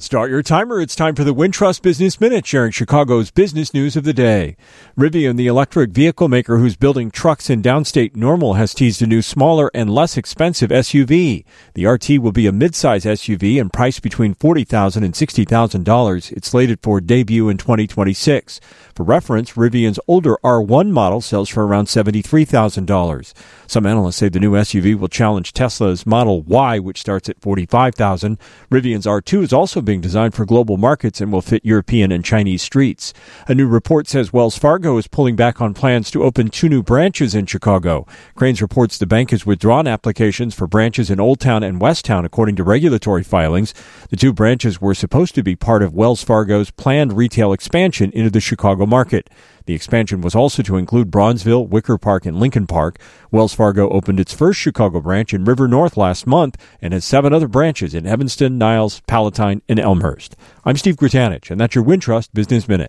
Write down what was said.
Start your timer. It's time for the Wintrust Business Minute, sharing Chicago's business news of the day. Rivian, the electric vehicle maker who's building trucks in downstate Normal, has teased a new smaller and less expensive SUV. The R2 will be a midsize SUV and priced between $40,000 and $60,000. It's slated for debut in 2026. For reference, Rivian's older R1 model sells for around $73,000. Some analysts say the new SUV will challenge Tesla's Model Y, which starts at $45,000. Rivian's R2 is also being designed for global markets and will fit European and Chinese streets. A new report says Wells Fargo is pulling back on plans to open two new branches in Chicago. Crain's reports the bank has withdrawn applications for branches in Old Town and West Town, according to regulatory filings. The two branches were supposed to be part of Wells Fargo's planned retail expansion into the Chicago market. The expansion was also to include Bronzeville, Wicker Park, and Lincoln Park. Wells Fargo opened its first Chicago branch in River North last month and has seven other branches in Evanston, Niles, Palatine, and Elmhurst. I'm Steve Grzanich, and that's your Wintrust Business Minute.